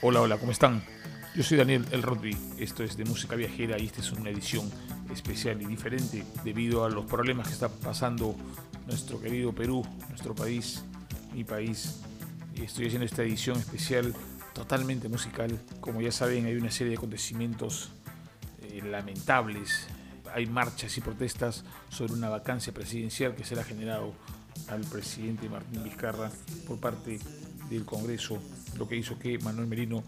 Hola, hola, ¿cómo están? Yo soy Daniel El Rodby, esto es de Música Viajera y esta es una edición especial y diferente debido a los problemas que está pasando nuestro querido Perú, nuestro país, mi país. Y estoy haciendo esta edición especial totalmente musical. Como ya saben, hay una serie de acontecimientos eh, lamentables. Hay marchas y protestas sobre una vacancia presidencial que se le ha generado al presidente Martín Vizcarra por parte del Congreso, lo que hizo que Manuel Merino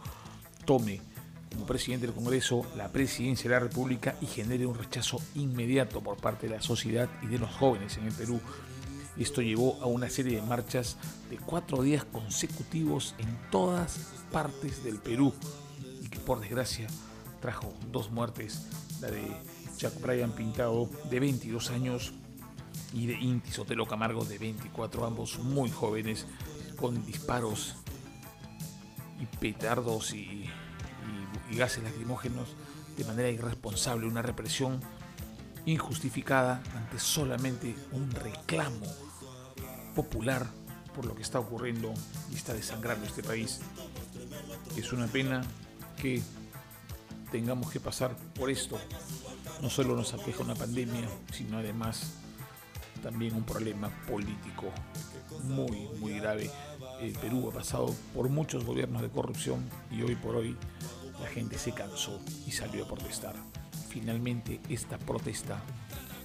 tome como presidente del Congreso la presidencia de la República y genere un rechazo inmediato por parte de la sociedad y de los jóvenes en el Perú. Esto llevó a una serie de marchas de cuatro días consecutivos en todas partes del Perú y que por desgracia trajo dos muertes, la de Jack Bryan Pintado de 22 años y de Inti Sotelo Camargo de 24, ambos muy jóvenes con disparos y petardos y, y, gases lacrimógenos de manera irresponsable, una represión injustificada ante solamente un reclamo popular por lo que está ocurriendo y está desangrando este país. Es una pena que tengamos que pasar por esto. No solo nos aqueja una pandemia, sino además también un problema político muy, muy grave. El Perú ha pasado por muchos gobiernos de corrupción y hoy por hoy la gente se cansó y salió a protestar. Finalmente esta protesta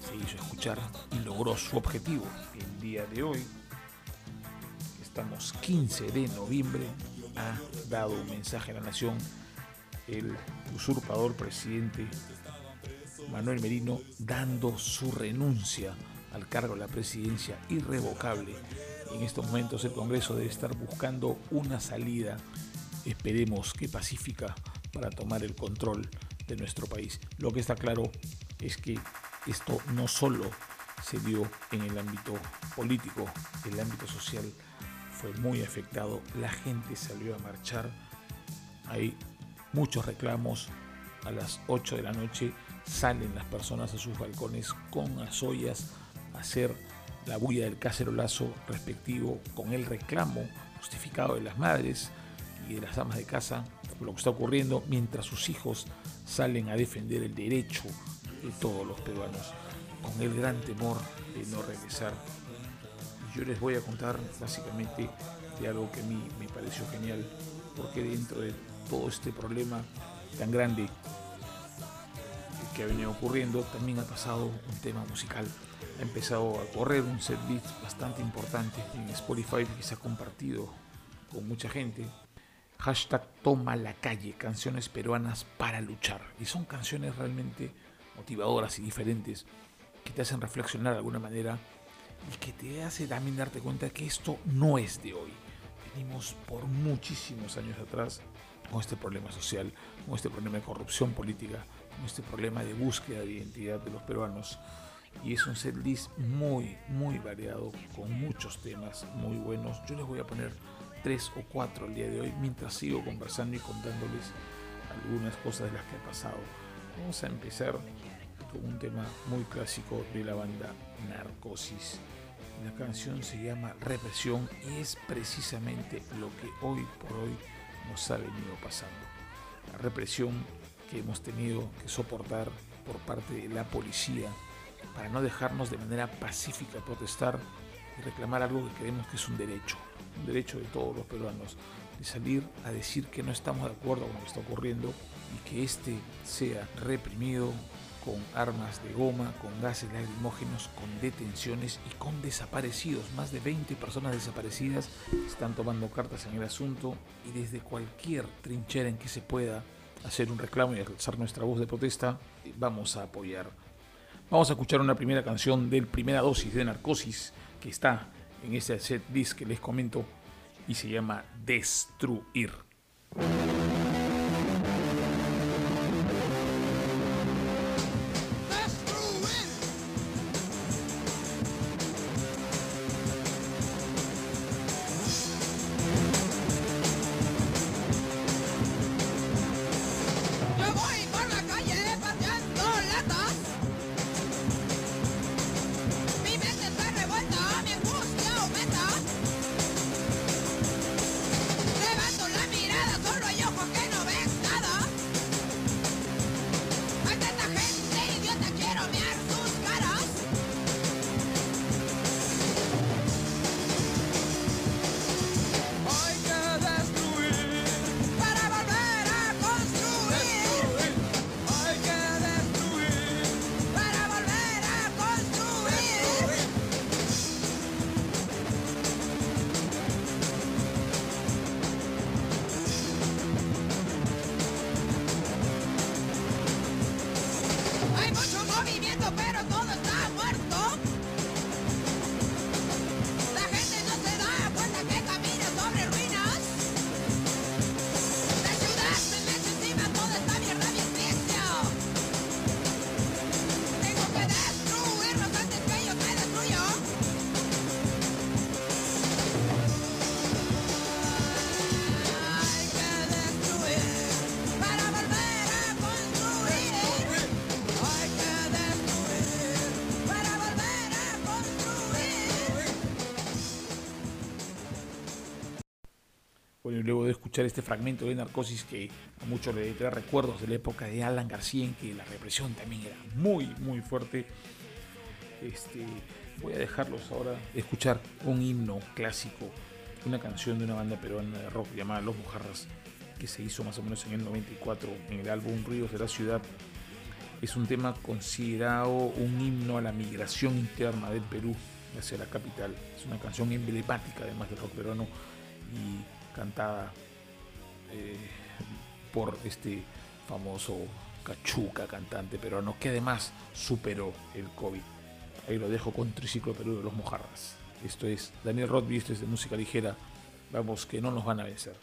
se hizo escuchar y logró su objetivo. El día de hoy, estamos 15 de noviembre, ha dado un mensaje a la nación el usurpador presidente Manuel Merino dando su renuncia al cargo de la presidencia irrevocable. En estos momentos el Congreso debe estar buscando una salida, esperemos que pacífica, para tomar el control de nuestro país. Lo que está claro es que esto no solo se dio en el ámbito político, el ámbito social fue muy afectado, la gente salió a marchar, hay muchos reclamos, a las 8 de la noche salen las personas a sus balcones con azoyas, hacer la bulla del cacerolazo respectivo con el reclamo justificado de las madres y de las damas de casa por lo que está ocurriendo mientras sus hijos salen a defender el derecho de todos los peruanos con el gran temor de no regresar. yo les voy a contar básicamente de algo que a mí me pareció genial porque dentro de todo este problema tan grande que ha venido ocurriendo también ha pasado un tema musical ha empezado a correr un set setlist bastante importante en Spotify que se ha compartido con mucha gente. Hashtag Toma la calle, canciones peruanas para luchar. Y son canciones realmente motivadoras y diferentes que te hacen reflexionar de alguna manera y que te hace también darte cuenta que esto no es de hoy. Venimos por muchísimos años atrás con este problema social, con este problema de corrupción política, con este problema de búsqueda de identidad de los peruanos y es un setlist muy, muy variado, con muchos temas muy buenos. Yo les voy a poner tres o cuatro el día de hoy mientras sigo conversando y contándoles algunas cosas de las que ha pasado. Vamos a empezar con un tema muy clásico de la banda Narcosis. La canción se llama Represión y es precisamente lo que hoy por hoy nos ha venido pasando. La represión que hemos tenido que soportar por parte de la policía para no dejarnos de manera pacífica protestar y reclamar algo que creemos que es un derecho, un derecho de todos los peruanos, de salir a decir que no estamos de acuerdo con lo que está ocurriendo y que este sea reprimido con armas de goma, con gases lacrimógenos, con detenciones y con desaparecidos. Más de 20 personas desaparecidas están tomando cartas en el asunto y desde cualquier trinchera en que se pueda hacer un reclamo y alzar nuestra voz de protesta, vamos a apoyar Vamos a escuchar una primera canción del Primera Dosis de Narcosis que está en ese set disc que les comento y se llama Destruir. Escuchar este fragmento de Narcosis que a muchos le trae recuerdos de la época de Alan García en que la represión también era muy, muy fuerte. Este, voy a dejarlos ahora escuchar un himno clásico, una canción de una banda peruana de rock llamada Los Mojarras, que se hizo más o menos en el 94 en el álbum Ríos de la Ciudad. Es un tema considerado un himno a la migración interna del Perú hacia la capital. Es una canción emblemática además del rock peruano y cantada eh, por este famoso cachuca cantante peruano que además superó el COVID. Ahí lo dejo con Triciclo Perú de los Mojarras. Esto es Daniel Rodby, esto es de música ligera. Vamos, que no nos van a vencer.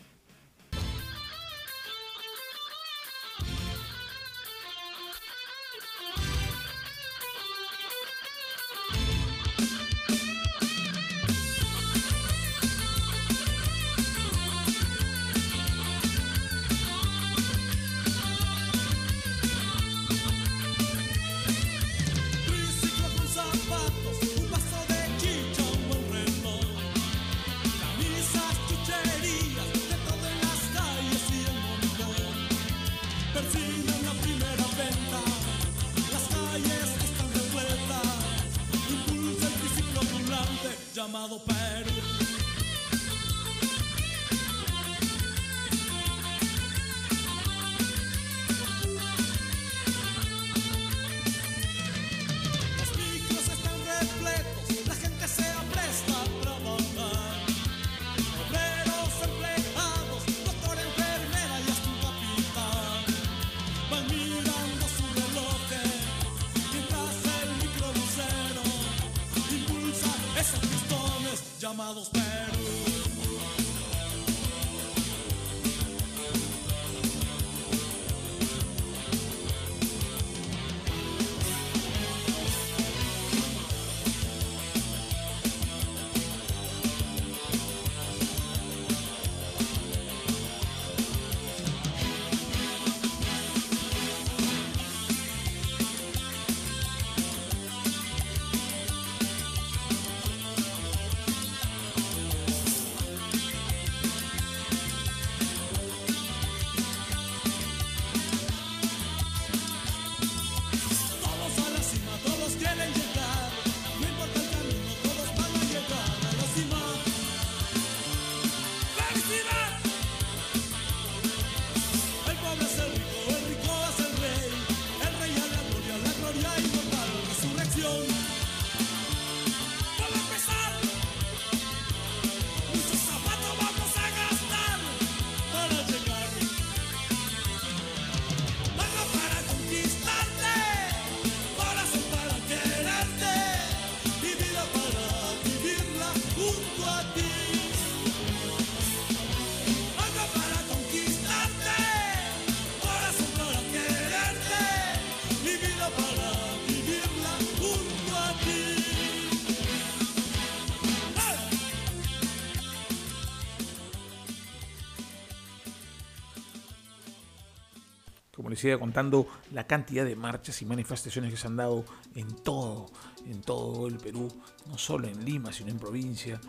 Siga contando la cantidad de marchas y manifestaciones que se han dado en todo, en todo el Perú, no solo en Lima, sino en provincia.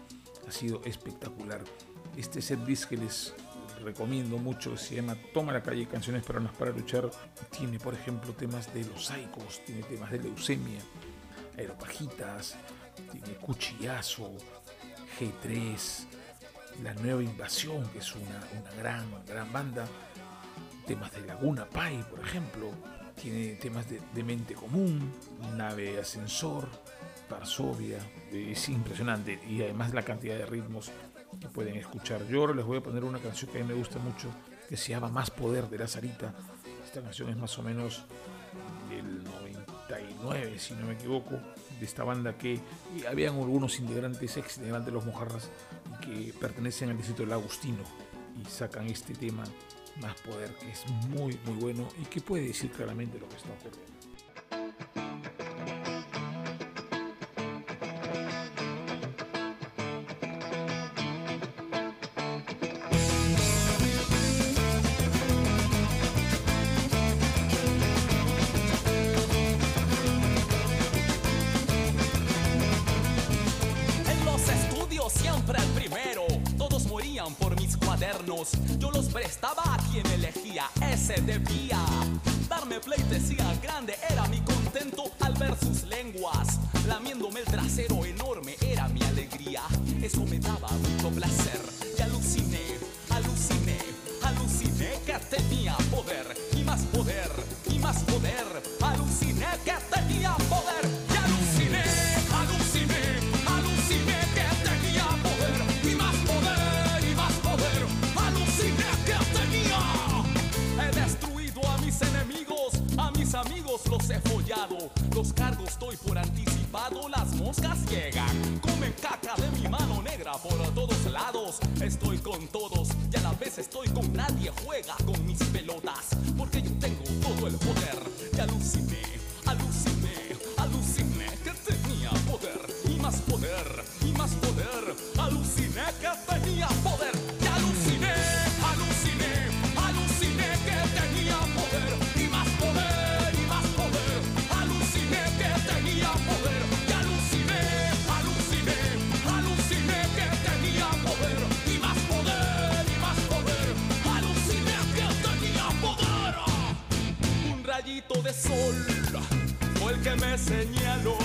Ha sido espectacular. Este set que les recomiendo mucho, se llama Toma la calle, canciones peruanas para luchar. Tiene, por ejemplo, temas de los saicos, tiene temas de leucemia, aeropajitas, tiene cuchillazo, G3, La Nueva Invasión, que es una, una gran, gran banda temas de Laguna Pai, por ejemplo, tiene temas de, mente común, nave ascensor, Varsovia, es impresionante y además la cantidad de ritmos que pueden escuchar. Yo les voy a poner una canción que a mí me gusta mucho, que se llama Más Poder de la Sarita. Esta canción es más o menos del 99, si no me equivoco, de esta banda que habían algunos integrantes, ex integrantes de los Mojarras, que pertenecen al distrito del Agustino y sacan este tema más poder, que es muy, muy bueno y que puede decir claramente lo que está ocurriendo. Más poder. Aluciné que tenía poder y aluciné, aluciné, aluciné que tenía poder y más poder y más poder. Aluciné que tenía. He destruido a mis enemigos, a mis amigos los he follado. Los cargos doy por anticipado, las moscas llegan. Comen caca de mi mano negra por todos lados. Estoy con todos y a la vez estoy con nadie. Juega con mis me señaló.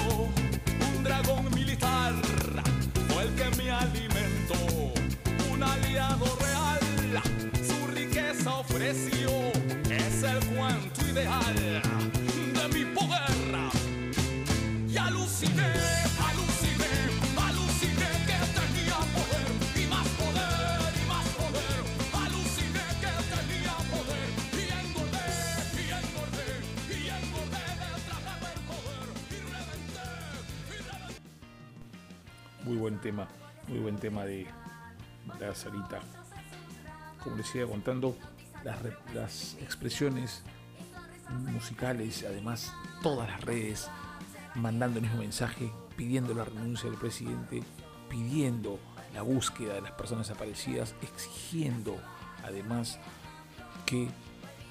Tema de la Sarita. Como les iba contando, las, las expresiones musicales, además todas las redes, mandando el mismo mensaje, pidiendo la renuncia del presidente, pidiendo la búsqueda de las personas desaparecidas, exigiendo además que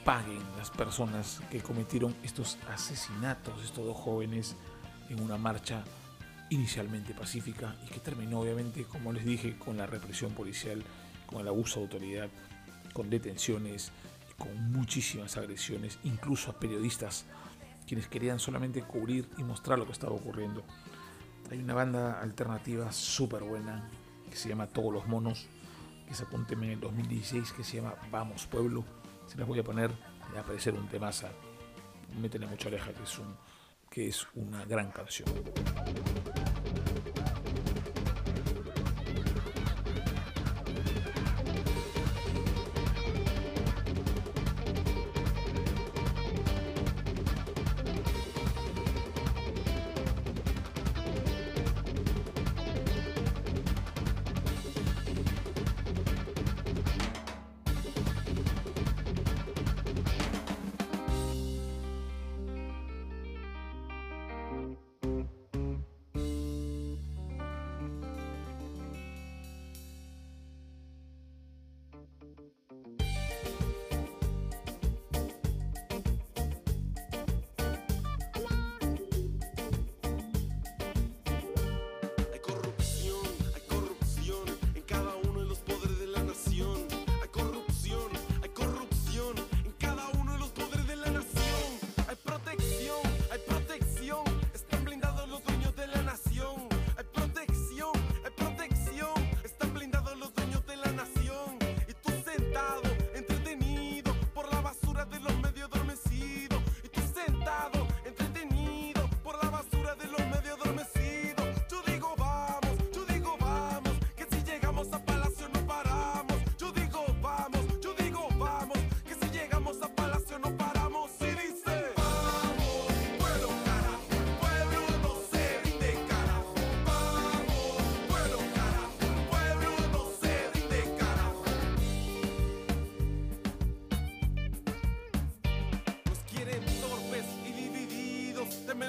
paguen las personas que cometieron estos asesinatos, estos dos jóvenes en una marcha inicialmente pacífica y que terminó obviamente, como les dije, con la represión policial, con el abuso de autoridad, con detenciones con muchísimas agresiones, incluso a periodistas quienes querían solamente cubrir y mostrar lo que estaba ocurriendo. Hay una banda alternativa súper buena que se llama Todos los Monos, que sacó un tema en el 2016 que se llama Vamos Pueblo. Se las voy a poner, va a aparecer un temaza. Métele mucha oreja, que es, un, que es una gran canción.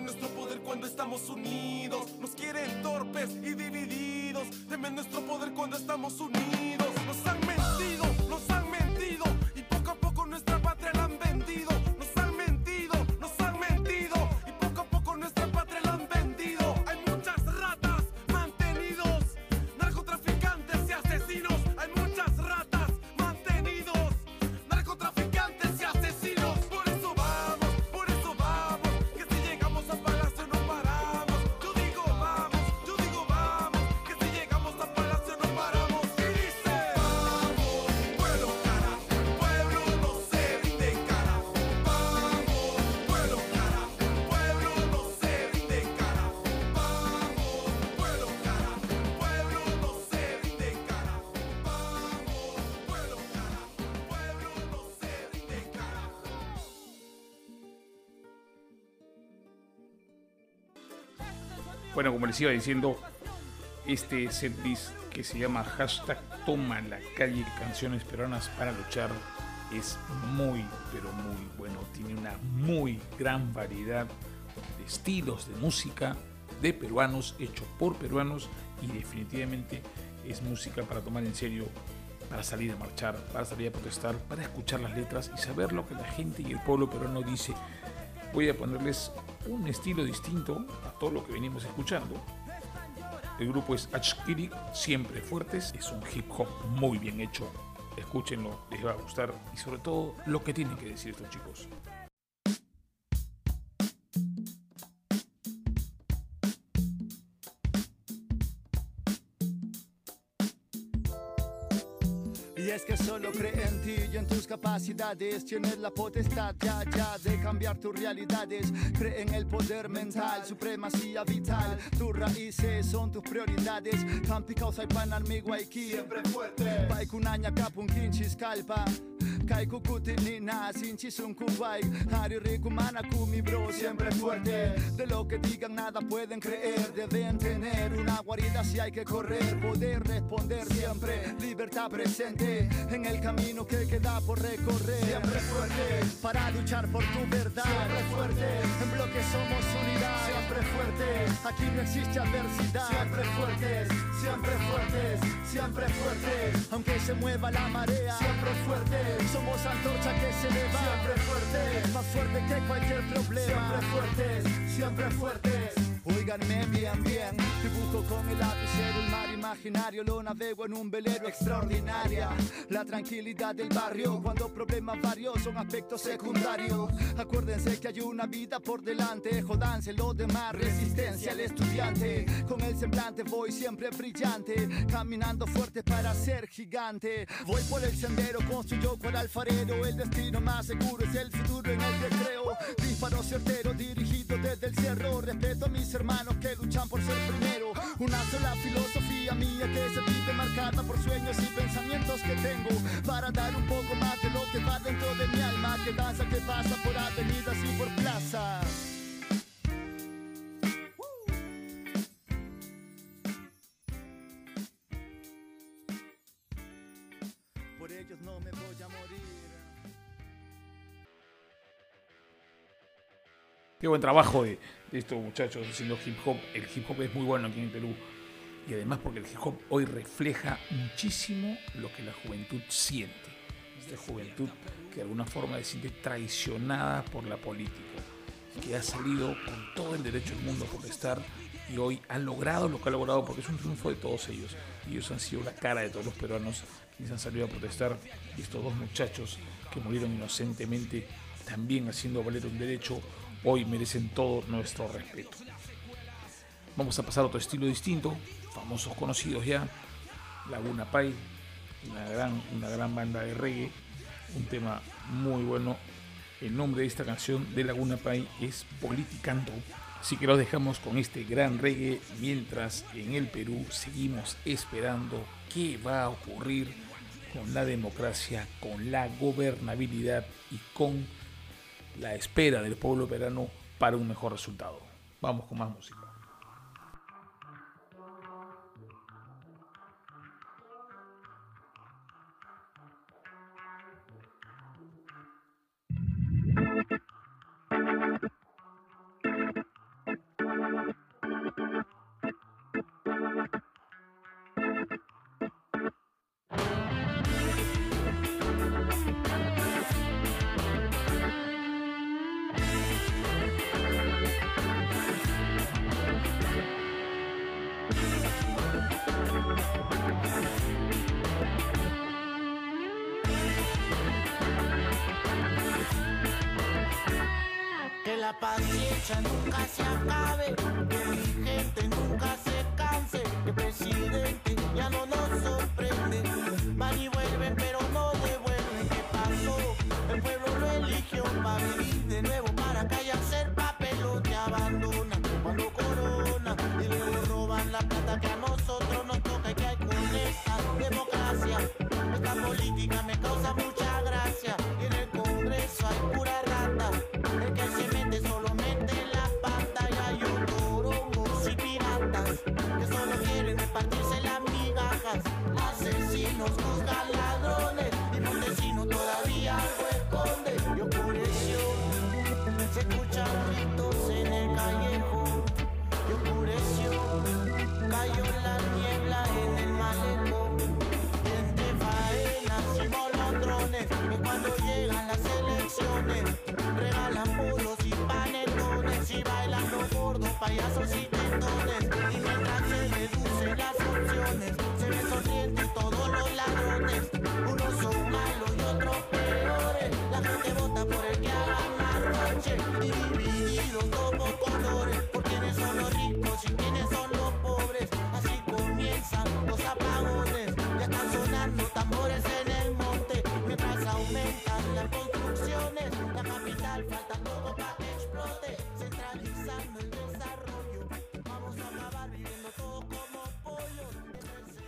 Nuestro poder cuando estamos unidos. Nos quieren torpes y divididos. Temen nuestro poder cuando estamos unidos. Nos han mentido, Bueno, como les iba diciendo, este setlist que se llama hashtag Toma la calle canciones peruanas para luchar es muy, pero muy bueno. Tiene una muy gran variedad de estilos de música de peruanos, hecho por peruanos y definitivamente es música para tomar en serio, para salir a marchar, para salir a protestar, para escuchar las letras y saber lo que la gente y el pueblo peruano dice. Voy a ponerles un estilo distinto a todo lo que venimos escuchando. El grupo es Achkiri, siempre fuertes, es un hip hop muy bien hecho. Escúchenlo, les va a gustar y sobre todo lo que tienen que decir estos chicos. Tus capacidades. Tienes la potestad ya, ya de cambiar tus realidades. Cree en el poder mental, supremacía vital. Tus raíces son tus prioridades. Campi causa y pan amigo aquí. Siempre fuerte. Paikunanya kapun kinchis kalpa. Kai kukuti nina, sinchi sun kubai. Hari riku mana kumi bro, siempre fuerte. De lo que digan nada pueden creer. Deben tener una guarida si hay que correr. Poder responder siempre. Libertad presente en el camino que queda por recorrer. Siempre fuerte. Para luchar por tu verdad. Siempre fuerte. En bloque somos unidad. Siempre fuerte. Aquí no existe adversidad. Siempre fuertes. Siempre fuertes. Siempre fuertes. Aunque se mueva la marea. Siempre fuertes. Somos antorcha que se eleva. Siempre fuertes. Más fuerte que cualquier problema. Siempre fuertes. Siempre fuertes. Óiganme bien, bien. Dibujo con el lapicero el mar imaginario. Lo navego en un velero extraordinaria. La tranquilidad del barrio. Cuando problemas varios son aspectos secundarios. Acuérdense que hay una vida por delante. Jodanse lo demás. Resistencia al estudiante. Con el semblante voy siempre brillante. Caminando fuerte para ser gigante. Voy por el sendero, construyo cual El destino más seguro es el futuro en el que creo. Disparo certero dirigido desde el cerro. Respeto a mis hermanos que luchan por ser primero. Una sola filosofía mía que se vive marcada por sueños y pensamientos que tengo. Para dar un poco más de lo que va dentro de mi alma. Que danza, que pasa por avenidas y por plazas. Qué buen trabajo de, de estos muchachos haciendo hip hop. El hip hop es muy bueno aquí en Perú. Y además porque el hip hop hoy refleja muchísimo lo que la juventud siente. Esta juventud que de alguna forma se siente traicionada por la política. Que ha salido con todo el derecho del mundo a protestar y hoy ha logrado lo que ha logrado porque es un triunfo de todos ellos. Ellos han sido la cara de todos los peruanos quienes han salido a protestar. Y estos dos muchachos que murieron inocentemente también haciendo valer un derecho hoy merecen todo nuestro respeto. Vamos a pasar a otro estilo distinto, famosos conocidos ya, Laguna Pai, una gran, una gran banda de reggae, un tema muy bueno. El nombre de esta canción de Laguna Pai es Politicando. Así que los dejamos con este gran reggae mientras en el Perú seguimos esperando qué va a ocurrir con la democracia, con la gobernabilidad y con la espera del pueblo peruano para un mejor resultado. Vamos con más música. Paciencia nunca se acabe, que mi gente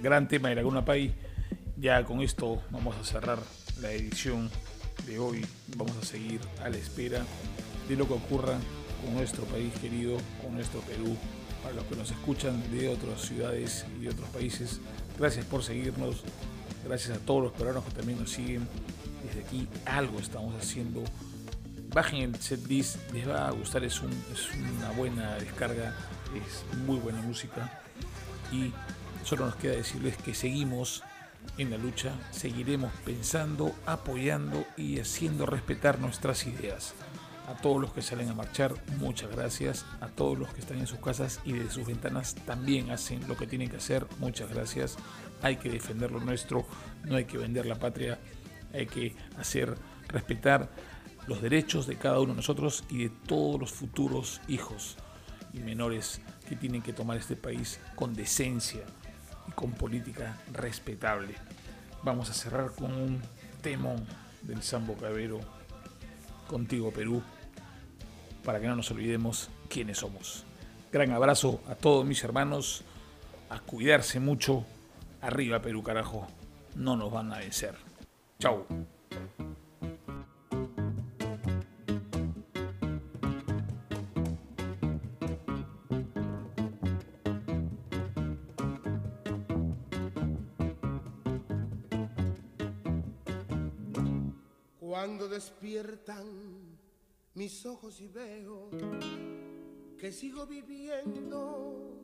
gran tema de Laguna Pai. Ya con esto vamos a cerrar la edición de hoy. Vamos a seguir a la espera de lo que ocurra con nuestro país querido, con nuestro Perú. Para los que nos escuchan de otras ciudades y de otros países, gracias por seguirnos. Gracias a todos los peruanos que también nos siguen. Desde aquí algo estamos haciendo. Bajen el setlist, les va a gustar, es, es una buena descarga, es muy buena música y solo nos queda decirles que seguimos en la lucha, seguiremos pensando, apoyando y haciendo respetar nuestras ideas. A todos los que salen a marchar, muchas gracias. A todos los que están en sus casas y desde sus ventanas también hacen lo que tienen que hacer, muchas gracias. Hay que defender lo nuestro, no hay que vender la patria, hay que hacer respetar los derechos de cada uno de nosotros y de todos los futuros hijos y menores que tienen que tomar este país con decencia y con política respetable. Vamos a cerrar con un temón del Sambo Cabero, Contigo Perú, para que no nos olvidemos quiénes somos. Gran abrazo a todos mis hermanos, a cuidarse mucho, arriba Perú carajo, no nos van a vencer. Chau. Despiertan mis ojos y veo que sigo viviendo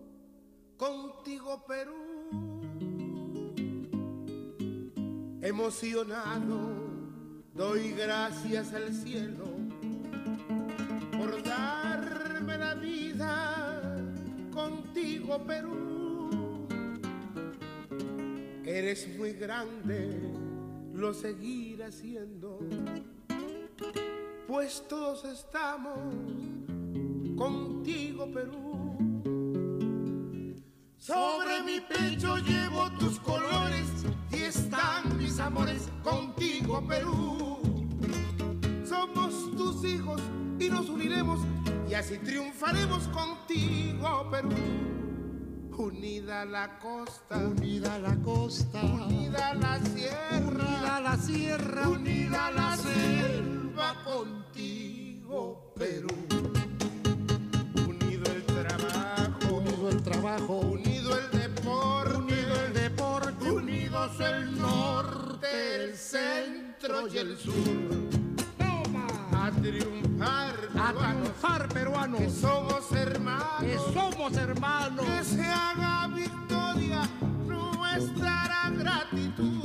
contigo Perú. Emocionado doy gracias al cielo por darme la vida contigo Perú. Eres muy grande, lo seguiré haciendo, pues todos estamos contigo Perú. Sobre mi pecho llevo tus colores y están mis amores contigo Perú. Somos tus hijos y nos uniremos y así triunfaremos contigo Perú. Unida la costa, Unida la costa, unida la sierra, unida la sierra, unida la selva contigo, Perú. Unido el trabajo, unido el trabajo, unido el deporte, unido el deporte, unidos el norte, el centro y el sur. A triunfar, a peruanos, triunfar peruanos, que somos hermanos, que somos hermanos. que se haga victoria nuestra gratitud.